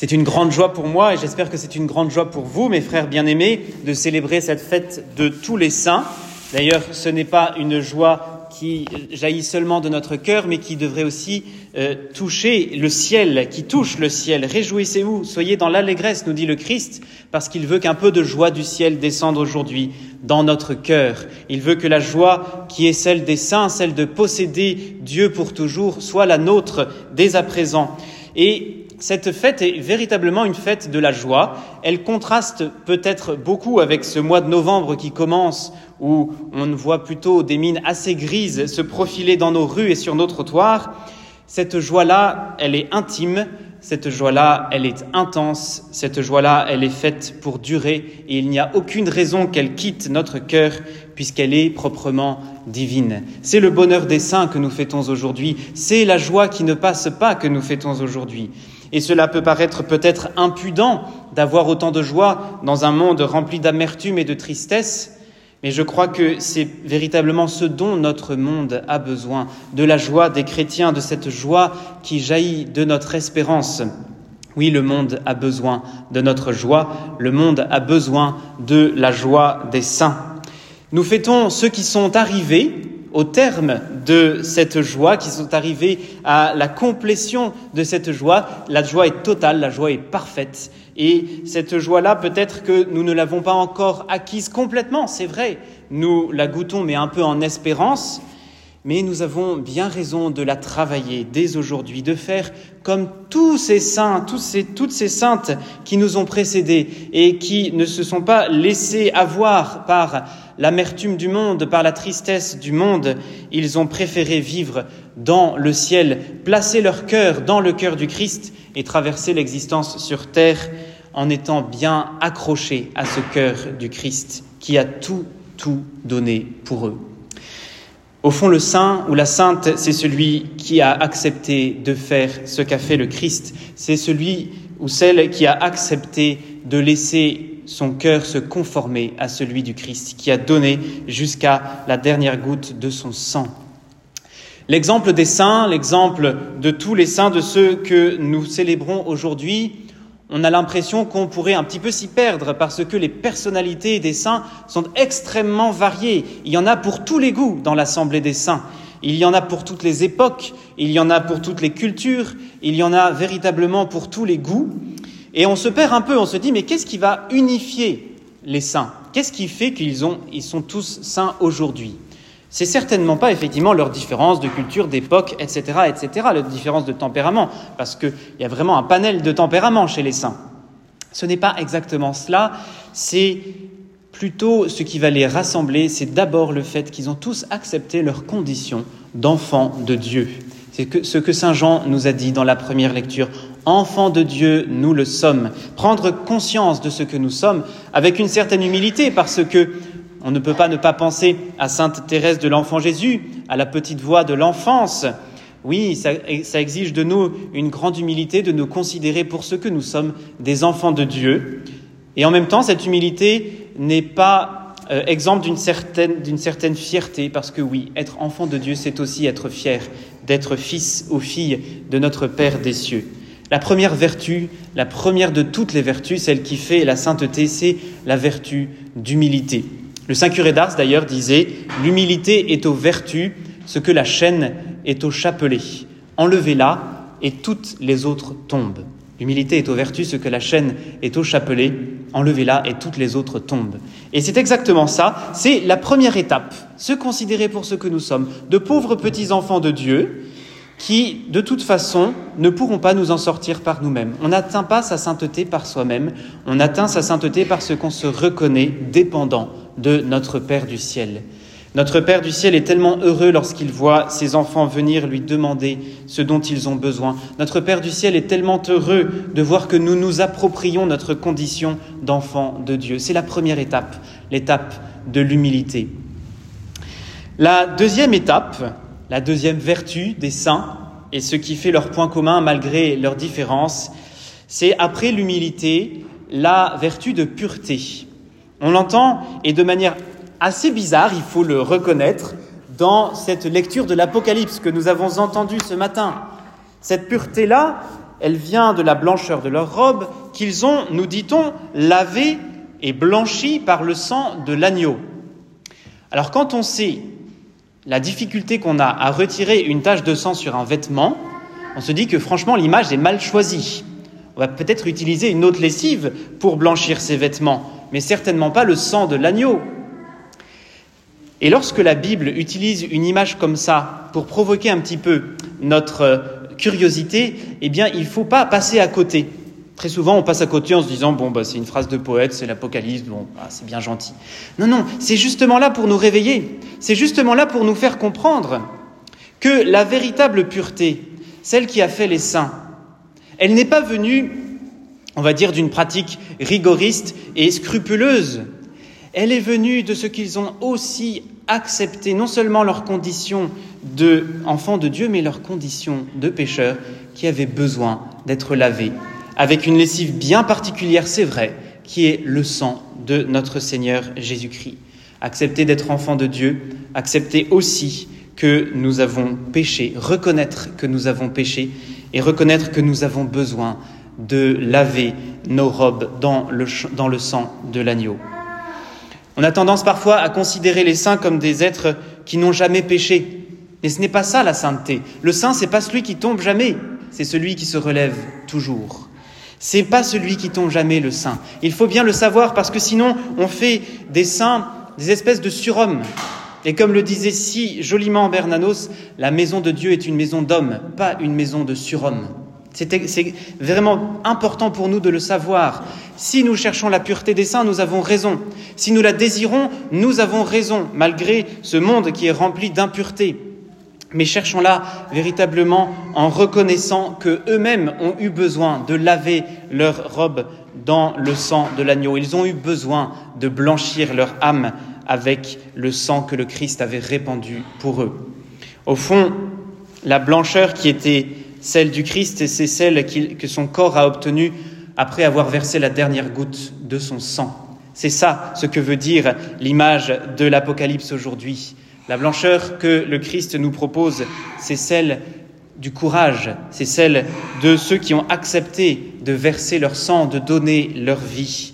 C'est une grande joie pour moi et j'espère que c'est une grande joie pour vous, mes frères bien-aimés, de célébrer cette fête de tous les saints. D'ailleurs, ce n'est pas une joie qui jaillit seulement de notre cœur, mais qui devrait aussi euh, toucher le ciel, qui touche le ciel. Réjouissez-vous, soyez dans l'allégresse, nous dit le Christ, parce qu'il veut qu'un peu de joie du ciel descende aujourd'hui dans notre cœur. Il veut que la joie qui est celle des saints, celle de posséder Dieu pour toujours, soit la nôtre dès à présent. Et cette fête est véritablement une fête de la joie. Elle contraste peut-être beaucoup avec ce mois de novembre qui commence où on voit plutôt des mines assez grises se profiler dans nos rues et sur nos trottoirs. Cette joie-là, elle est intime, cette joie-là, elle est intense, cette joie-là, elle est faite pour durer et il n'y a aucune raison qu'elle quitte notre cœur puisqu'elle est proprement divine. C'est le bonheur des saints que nous fêtons aujourd'hui, c'est la joie qui ne passe pas que nous fêtons aujourd'hui. Et cela peut paraître peut-être impudent d'avoir autant de joie dans un monde rempli d'amertume et de tristesse, mais je crois que c'est véritablement ce dont notre monde a besoin, de la joie des chrétiens, de cette joie qui jaillit de notre espérance. Oui, le monde a besoin de notre joie, le monde a besoin de la joie des saints. Nous fêtons ceux qui sont arrivés au terme de cette joie, qui sont arrivés à la complétion de cette joie. La joie est totale, la joie est parfaite. Et cette joie-là, peut-être que nous ne l'avons pas encore acquise complètement, c'est vrai. Nous la goûtons, mais un peu en espérance. Mais nous avons bien raison de la travailler dès aujourd'hui, de faire comme tous ces saints, toutes ces saintes qui nous ont précédés et qui ne se sont pas laissés avoir par l'amertume du monde, par la tristesse du monde. Ils ont préféré vivre dans le ciel, placer leur cœur dans le cœur du Christ et traverser l'existence sur terre en étant bien accrochés à ce cœur du Christ qui a tout, tout donné pour eux. Au fond, le saint ou la sainte, c'est celui qui a accepté de faire ce qu'a fait le Christ. C'est celui ou celle qui a accepté de laisser son cœur se conformer à celui du Christ, qui a donné jusqu'à la dernière goutte de son sang. L'exemple des saints, l'exemple de tous les saints, de ceux que nous célébrons aujourd'hui, on a l'impression qu'on pourrait un petit peu s'y perdre parce que les personnalités des saints sont extrêmement variées. Il y en a pour tous les goûts dans l'Assemblée des saints. Il y en a pour toutes les époques, il y en a pour toutes les cultures, il y en a véritablement pour tous les goûts. Et on se perd un peu, on se dit, mais qu'est-ce qui va unifier les saints? Qu'est-ce qui fait qu'ils ils sont tous saints aujourd'hui? C'est certainement pas effectivement leur différence de culture, d'époque, etc., etc., leur différence de tempérament, parce qu'il y a vraiment un panel de tempérament chez les saints. Ce n'est pas exactement cela, c'est plutôt ce qui va les rassembler, c'est d'abord le fait qu'ils ont tous accepté leur condition d'enfants de Dieu. C'est ce que Saint Jean nous a dit dans la première lecture. Enfants de Dieu, nous le sommes. Prendre conscience de ce que nous sommes avec une certaine humilité, parce que on ne peut pas ne pas penser à Sainte Thérèse de l'Enfant Jésus, à la petite voix de l'enfance. Oui, ça, exige de nous une grande humilité de nous considérer pour ce que nous sommes, des enfants de Dieu. Et en même temps, cette humilité n'est pas euh, exempte d'une certaine, d'une certaine fierté, parce que oui, être enfant de Dieu, c'est aussi être fier d'être fils ou fille de notre Père des cieux. La première vertu, la première de toutes les vertus, celle qui fait la sainteté, c'est la vertu d'humilité. Le Saint curé d'Ars, d'ailleurs, disait L'humilité est aux vertus ce que la chaîne est au chapelet. Enlevez-la et toutes les autres tombent. L'humilité est aux vertus ce que la chaîne est au chapelet. Enlevez-la et toutes les autres tombent. Et c'est exactement ça. C'est la première étape. Se considérer pour ce que nous sommes, de pauvres petits enfants de Dieu, qui, de toute façon, ne pourront pas nous en sortir par nous-mêmes. On n'atteint pas sa sainteté par soi-même, on atteint sa sainteté parce qu'on se reconnaît dépendant de notre Père du ciel. Notre Père du ciel est tellement heureux lorsqu'il voit ses enfants venir lui demander ce dont ils ont besoin. Notre Père du ciel est tellement heureux de voir que nous nous approprions notre condition d'enfant de Dieu. C'est la première étape, l'étape de l'humilité. La deuxième étape, la deuxième vertu des saints, et ce qui fait leur point commun malgré leurs différences, c'est après l'humilité, la vertu de pureté. On l'entend, et de manière assez bizarre, il faut le reconnaître, dans cette lecture de l'Apocalypse que nous avons entendue ce matin. Cette pureté-là, elle vient de la blancheur de leur robe qu'ils ont, nous dit-on, lavé et blanchi par le sang de l'agneau. Alors quand on sait la difficulté qu'on a à retirer une tache de sang sur un vêtement, on se dit que franchement l'image est mal choisie. On va peut-être utiliser une autre lessive pour blanchir ces vêtements, mais certainement pas le sang de l'agneau. Et lorsque la Bible utilise une image comme ça pour provoquer un petit peu notre curiosité, eh bien, il ne faut pas passer à côté. Très souvent, on passe à côté en se disant bon, bah, c'est une phrase de poète, c'est l'Apocalypse, bon, ah, c'est bien gentil. Non, non, c'est justement là pour nous réveiller. C'est justement là pour nous faire comprendre que la véritable pureté, celle qui a fait les saints, elle n'est pas venue, on va dire, d'une pratique rigoriste et scrupuleuse. Elle est venue de ce qu'ils ont aussi accepté, non seulement leur condition d'enfants de Dieu, mais leur condition de pécheurs qui avaient besoin d'être lavés avec une lessive bien particulière, c'est vrai, qui est le sang de notre Seigneur Jésus-Christ. Accepter d'être enfant de Dieu, accepter aussi que nous avons péché, reconnaître que nous avons péché et reconnaître que nous avons besoin de laver nos robes dans le, dans le sang de l'agneau. On a tendance parfois à considérer les saints comme des êtres qui n'ont jamais péché. Mais ce n'est pas ça la sainteté. Le saint, c'est pas celui qui tombe jamais, c'est celui qui se relève toujours. C'est pas celui qui tombe jamais le saint. Il faut bien le savoir parce que sinon on fait des saints des espèces de surhommes. Et comme le disait si joliment Bernanos, la maison de Dieu est une maison d'hommes, pas une maison de surhommes. C'est vraiment important pour nous de le savoir. Si nous cherchons la pureté des saints, nous avons raison. Si nous la désirons, nous avons raison, malgré ce monde qui est rempli d'impureté mais cherchons-la véritablement en reconnaissant que eux-mêmes ont eu besoin de laver leurs robes dans le sang de l'agneau. Ils ont eu besoin de blanchir leur âme avec le sang que le Christ avait répandu pour eux. Au fond, la blancheur qui était celle du Christ, c'est celle que son corps a obtenue après avoir versé la dernière goutte de son sang. C'est ça ce que veut dire l'image de l'Apocalypse aujourd'hui. La blancheur que le Christ nous propose, c'est celle du courage, c'est celle de ceux qui ont accepté de verser leur sang, de donner leur vie.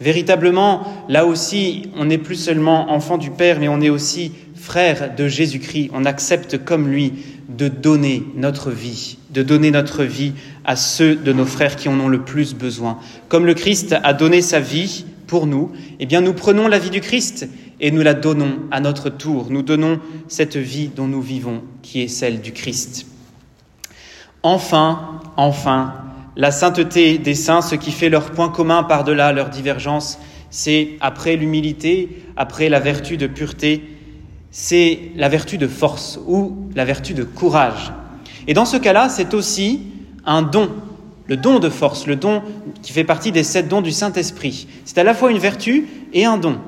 Véritablement, là aussi, on n'est plus seulement enfant du Père, mais on est aussi frère de Jésus-Christ. On accepte comme lui de donner notre vie, de donner notre vie à ceux de nos frères qui en ont le plus besoin. Comme le Christ a donné sa vie pour nous, eh bien nous prenons la vie du Christ et nous la donnons à notre tour. Nous donnons cette vie dont nous vivons, qui est celle du Christ. Enfin, enfin, la sainteté des saints, ce qui fait leur point commun par-delà leur divergence, c'est après l'humilité, après la vertu de pureté, c'est la vertu de force ou la vertu de courage. Et dans ce cas-là, c'est aussi un don, le don de force, le don qui fait partie des sept dons du Saint-Esprit. C'est à la fois une vertu et un don.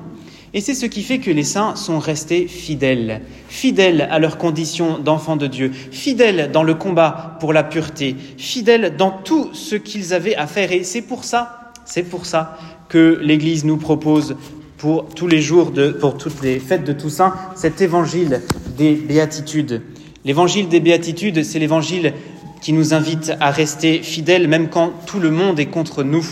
Et c'est ce qui fait que les saints sont restés fidèles, fidèles à leurs conditions d'enfants de Dieu, fidèles dans le combat pour la pureté, fidèles dans tout ce qu'ils avaient à faire. Et c'est pour ça, c'est pour ça que l'Église nous propose pour tous les jours, de, pour toutes les fêtes de Toussaint, cet évangile des béatitudes. L'évangile des béatitudes, c'est l'évangile qui nous invite à rester fidèles même quand tout le monde est contre nous,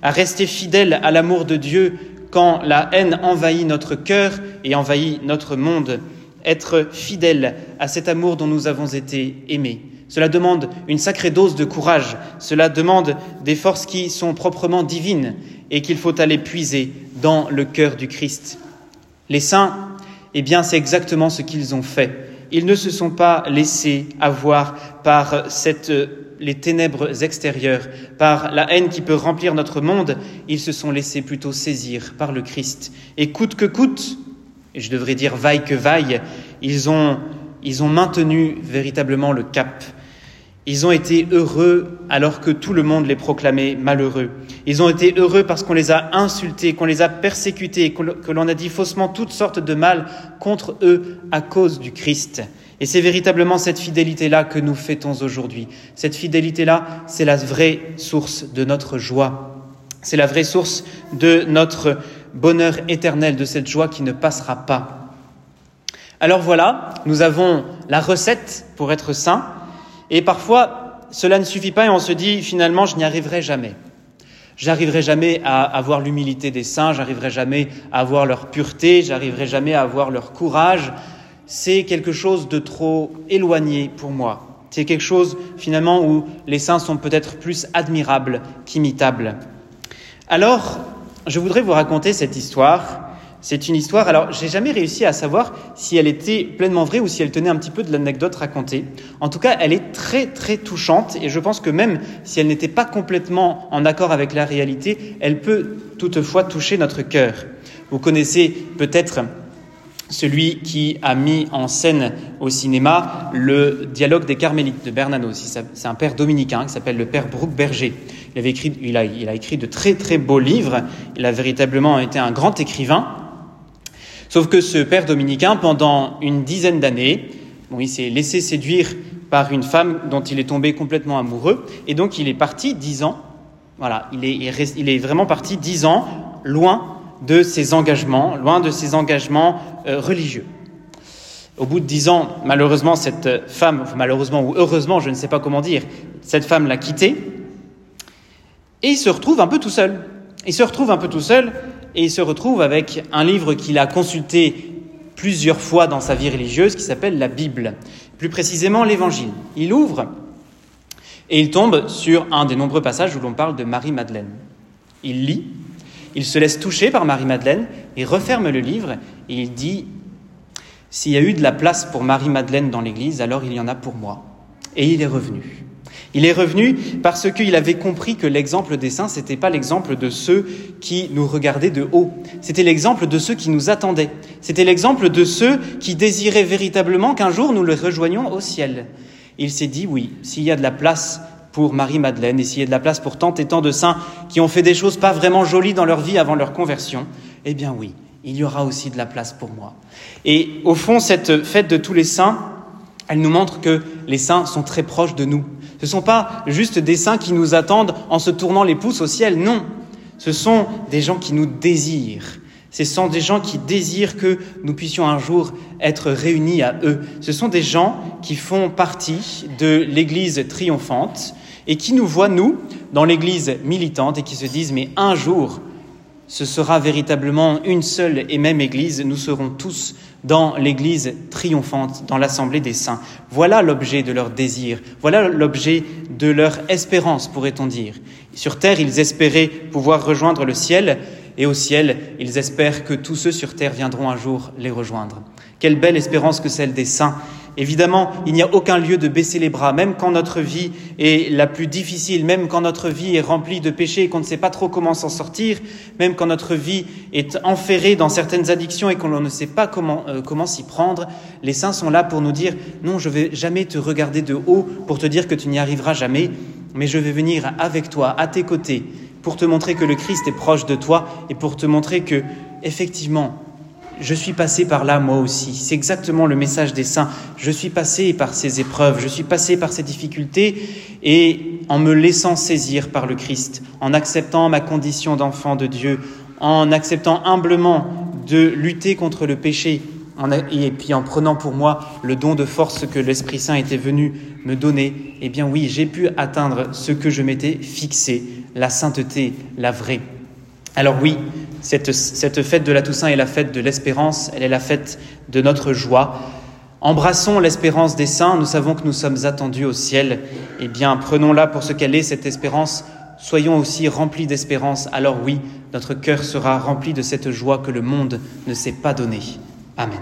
à rester fidèles à l'amour de Dieu quand la haine envahit notre cœur et envahit notre monde, être fidèle à cet amour dont nous avons été aimés. Cela demande une sacrée dose de courage, cela demande des forces qui sont proprement divines et qu'il faut aller puiser dans le cœur du Christ. Les saints, eh bien, c'est exactement ce qu'ils ont fait. Ils ne se sont pas laissés avoir par les ténèbres extérieures, par la haine qui peut remplir notre monde, ils se sont laissés plutôt saisir par le Christ. Et coûte que coûte, et je devrais dire vaille que vaille, ils ont maintenu véritablement le cap. Ils ont été heureux alors que tout le monde les proclamait malheureux. Ils ont été heureux parce qu'on les a insultés, qu'on les a persécutés, que l'on a dit faussement toutes sortes de mal contre eux à cause du Christ. Et c'est véritablement cette fidélité-là que nous fêtons aujourd'hui. Cette fidélité-là, c'est la vraie source de notre joie. C'est la vraie source de notre bonheur éternel, de cette joie qui ne passera pas. Alors voilà, nous avons la recette pour être saint. Et parfois, cela ne suffit pas et on se dit finalement je n'y arriverai jamais. J'arriverai jamais à avoir l'humilité des saints, j'arriverai jamais à avoir leur pureté, j'arriverai jamais à avoir leur courage. C'est quelque chose de trop éloigné pour moi. C'est quelque chose finalement où les saints sont peut-être plus admirables qu'imitables. Alors, je voudrais vous raconter cette histoire. C'est une histoire, alors j'ai jamais réussi à savoir si elle était pleinement vraie ou si elle tenait un petit peu de l'anecdote racontée. En tout cas, elle est très très touchante et je pense que même si elle n'était pas complètement en accord avec la réalité, elle peut toutefois toucher notre cœur. Vous connaissez peut-être celui qui a mis en scène au cinéma le dialogue des Carmélites de Bernanos. C'est un père dominicain qui s'appelle le père Brooke Berger. Il a écrit de très très beaux livres. Il a véritablement été un grand écrivain. Sauf que ce père dominicain, pendant une dizaine d'années, bon, il s'est laissé séduire par une femme dont il est tombé complètement amoureux, et donc il est parti dix ans. Voilà, il est, il est vraiment parti dix ans loin de ses engagements, loin de ses engagements euh, religieux. Au bout de dix ans, malheureusement, cette femme, malheureusement ou heureusement, je ne sais pas comment dire, cette femme l'a quitté, et il se retrouve un peu tout seul. Il se retrouve un peu tout seul et il se retrouve avec un livre qu'il a consulté plusieurs fois dans sa vie religieuse qui s'appelle la Bible, plus précisément l'Évangile. Il ouvre et il tombe sur un des nombreux passages où l'on parle de Marie-Madeleine. Il lit, il se laisse toucher par Marie-Madeleine et referme le livre et il dit S'il y a eu de la place pour Marie-Madeleine dans l'Église, alors il y en a pour moi. Et il est revenu. Il est revenu parce qu'il avait compris que l'exemple des saints, n'était pas l'exemple de ceux qui nous regardaient de haut. C'était l'exemple de ceux qui nous attendaient. C'était l'exemple de ceux qui désiraient véritablement qu'un jour nous les rejoignions au ciel. il s'est dit, oui, s'il y a de la place pour Marie-Madeleine et s'il y a de la place pour tant et tant de saints qui ont fait des choses pas vraiment jolies dans leur vie avant leur conversion, eh bien oui, il y aura aussi de la place pour moi. Et au fond, cette fête de tous les saints, elle nous montre que les saints sont très proches de nous. Ce ne sont pas juste des saints qui nous attendent en se tournant les pouces au ciel, non. Ce sont des gens qui nous désirent. Ce sont des gens qui désirent que nous puissions un jour être réunis à eux. Ce sont des gens qui font partie de l'Église triomphante et qui nous voient, nous, dans l'Église militante et qui se disent, mais un jour, ce sera véritablement une seule et même Église. Nous serons tous dans l'Église triomphante, dans l'Assemblée des saints. Voilà l'objet de leur désir, voilà l'objet de leur espérance, pourrait-on dire. Sur terre, ils espéraient pouvoir rejoindre le ciel, et au ciel, ils espèrent que tous ceux sur terre viendront un jour les rejoindre. Quelle belle espérance que celle des saints. Évidemment, il n'y a aucun lieu de baisser les bras, même quand notre vie est la plus difficile, même quand notre vie est remplie de péchés et qu'on ne sait pas trop comment s'en sortir, même quand notre vie est enferrée dans certaines addictions et qu'on ne sait pas comment, euh, comment s'y prendre. Les saints sont là pour nous dire, non, je vais jamais te regarder de haut pour te dire que tu n'y arriveras jamais, mais je vais venir avec toi, à tes côtés, pour te montrer que le Christ est proche de toi et pour te montrer que, effectivement, je suis passé par là moi aussi. C'est exactement le message des saints. Je suis passé par ces épreuves, je suis passé par ces difficultés et en me laissant saisir par le Christ, en acceptant ma condition d'enfant de Dieu, en acceptant humblement de lutter contre le péché et puis en prenant pour moi le don de force que l'Esprit Saint était venu me donner, eh bien oui, j'ai pu atteindre ce que je m'étais fixé, la sainteté, la vraie. Alors oui, cette, fête de la Toussaint est la fête de l'espérance, elle est la fête de notre joie. Embrassons l'espérance des saints, nous savons que nous sommes attendus au ciel. Eh bien, prenons-la pour ce qu'elle est, cette espérance. Soyons aussi remplis d'espérance, alors oui, notre cœur sera rempli de cette joie que le monde ne s'est pas donnée. Amen.